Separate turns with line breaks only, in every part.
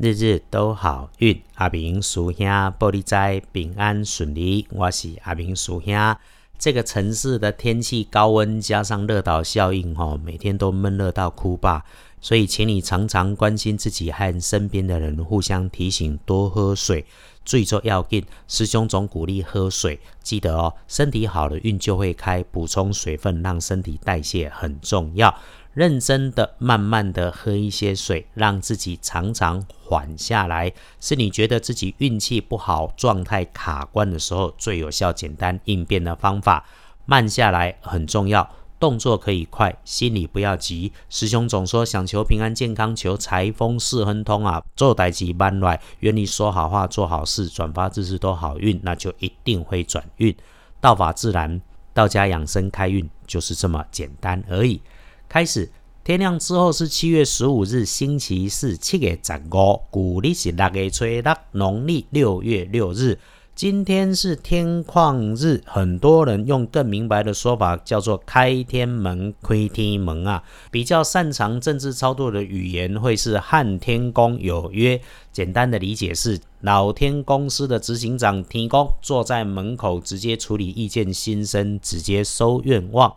日日都好运，阿明叔兄玻璃斋平安顺利。我是阿明叔兄。这个城市的天气高温加上热岛效应，吼，每天都闷热到哭吧。所以，请你常常关心自己和身边的人，互相提醒多喝水。最重要紧，师兄总鼓励喝水，记得哦，身体好了运就会开，补充水分让身体代谢很重要。认真的、慢慢的喝一些水，让自己常常缓下来，是你觉得自己运气不好、状态卡关的时候最有效、简单应变的方法。慢下来很重要，动作可以快，心里不要急。师兄总说想求平安健康，求财丰四亨通啊，做代志慢来，愿你说好话、做好事、转发知识都好运，那就一定会转运。道法自然，道家养生开运就是这么简单而已。开始，天亮之后是七月十五日，星期四，七月十五，古历是六月初六，农历六月六日。今天是天旷日，很多人用更明白的说法叫做开天门、窥天门啊。比较擅长政治操作的语言会是汉天公有约。简单的理解是，老天公司的执行长天公坐在门口，直接处理意见心声，直接收愿望。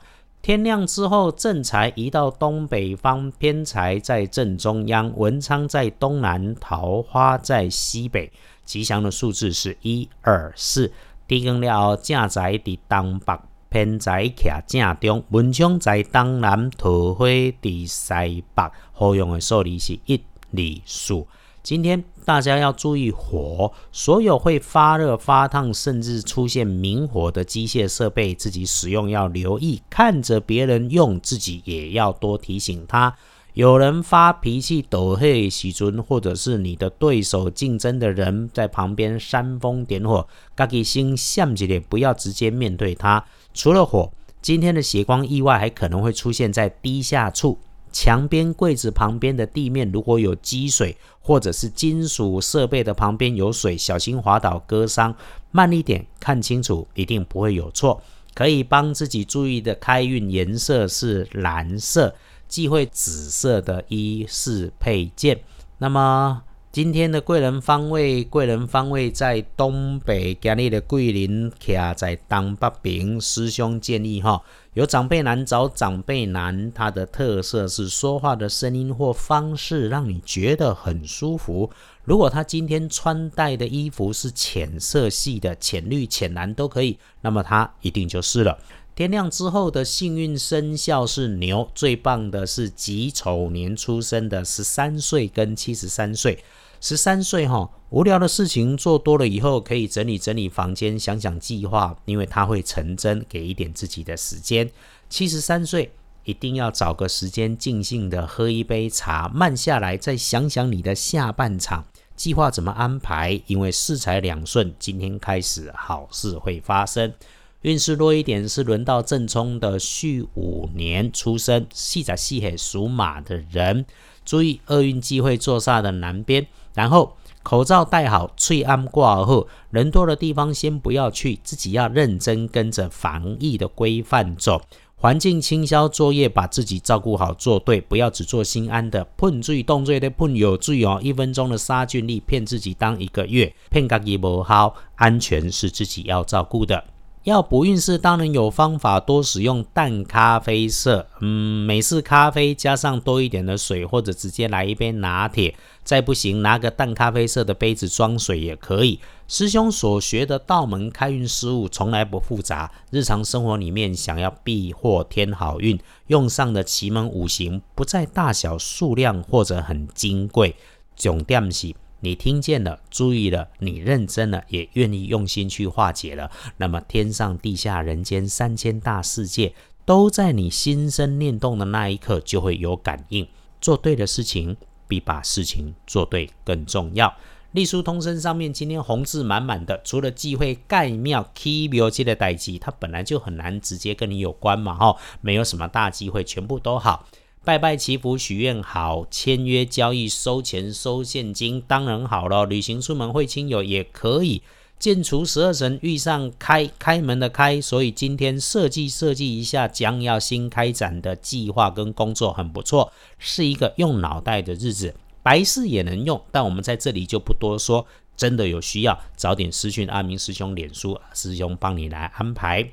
天亮之后，正财移到东北方，偏财在正中央，文昌在东南，桃花在西北。吉祥的数字是一二四。地根了，正财伫东北，偏财徛正中，文昌在东南，桃花伫西北。好用的数字是一、二、四。今天大家要注意火，所有会发热、发烫，甚至出现明火的机械设备，自己使用要留意。看着别人用，自己也要多提醒他。有人发脾气、抖黑喜尊，或者是你的对手、竞争的人在旁边煽风点火，自己心向一点，不要直接面对他。除了火，今天的血光意外还可能会出现在低下处。墙边、柜子旁边的地面如果有积水，或者是金属设备的旁边有水，小心滑倒割伤。慢一点，看清楚，一定不会有错。可以帮自己注意的开运颜色是蓝色，忌讳紫色的衣饰配件。那么。今天的贵人方位，贵人方位在东北，今日的桂林徛在东北边。师兄建议哈，有长辈难找长辈难，他的特色是说话的声音或方式让你觉得很舒服。如果他今天穿戴的衣服是浅色系的，浅绿、浅蓝都可以，那么他一定就是了。天亮之后的幸运生肖是牛，最棒的是己丑年出生的十三岁跟七十三岁。十三岁哈，无聊的事情做多了以后，可以整理整理房间，想想计划，因为它会成真。给一点自己的时间。七十三岁，一定要找个时间静静的喝一杯茶，慢下来，再想想你的下半场计划怎么安排。因为四财两顺，今天开始好事会发生。运势弱一点是轮到正冲的戌五年出生，细仔细黑属马的人，注意厄运机会坐煞的南边。然后口罩戴好，翠安挂后，人多的地方先不要去，自己要认真跟着防疫的规范走。环境清消作业，把自己照顾好，做对，不要只做心安的。碰罪动罪的碰有罪哦，一分钟的杀菌力骗自己当一个月，骗自己不好，安全是自己要照顾的。要补运势，当然有方法，多使用淡咖啡色，嗯，美式咖啡加上多一点的水，或者直接来一杯拿铁。再不行，拿个淡咖啡色的杯子装水也可以。师兄所学的道门开运事物从来不复杂，日常生活里面想要避祸添好运，用上的奇门五行不在大小数量或者很金贵，重点是。你听见了，注意了，你认真了，也愿意用心去化解了，那么天上地下人间三千大世界，都在你心生念动的那一刻就会有感应。做对的事情，比把事情做对更重要。隶书通身上面今天红字满满的，除了忌讳盖庙、起庙这的代机，它本来就很难直接跟你有关嘛，哈，没有什么大机会，全部都好。拜拜祈福许愿好，签约交易收钱收现金当然好了。旅行出门会亲友也可以。建除十二神遇上开开门的开，所以今天设计设计一下将要新开展的计划跟工作很不错，是一个用脑袋的日子。白事也能用，但我们在这里就不多说。真的有需要，早点私讯阿明师兄脸书，师兄帮你来安排。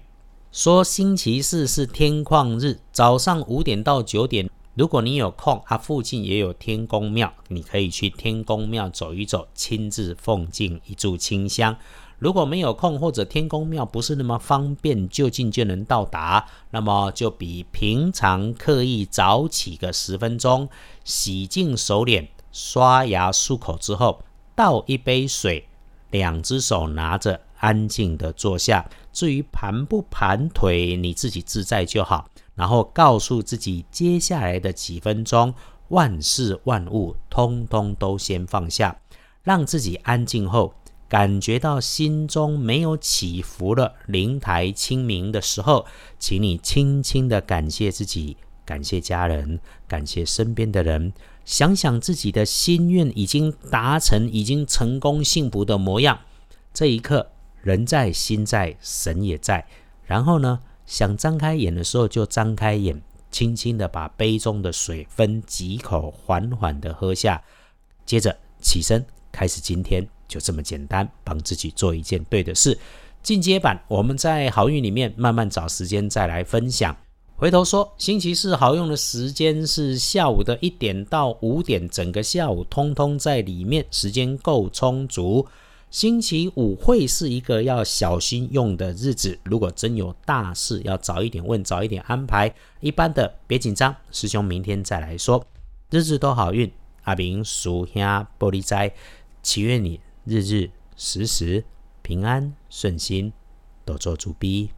说星期四是天旷日，早上五点到九点，如果你有空，啊，附近也有天公庙，你可以去天公庙走一走，亲自奉敬一炷清香。如果没有空，或者天公庙不是那么方便就近就能到达，那么就比平常刻意早起个十分钟，洗净手脸，刷牙漱口之后。倒一杯水，两只手拿着，安静的坐下。至于盘不盘腿，你自己自在就好。然后告诉自己，接下来的几分钟，万事万物通通都先放下，让自己安静后，感觉到心中没有起伏了，灵台清明的时候，请你轻轻的感谢自己，感谢家人，感谢身边的人。想想自己的心愿已经达成，已经成功幸福的模样，这一刻人在心在神也在。然后呢，想张开眼的时候就张开眼，轻轻的把杯中的水分几口，缓缓的喝下。接着起身开始今天，就这么简单，帮自己做一件对的事。进阶版我们在好运里面慢慢找时间再来分享。回头说，星期四好用的时间是下午的一点到五点，整个下午通通在里面，时间够充足。星期五会是一个要小心用的日子，如果真有大事，要早一点问，早一点安排。一般的别紧张，师兄明天再来说。日日都好运，阿明属下玻璃斋，祈愿你日日时时平安顺心，多做主逼。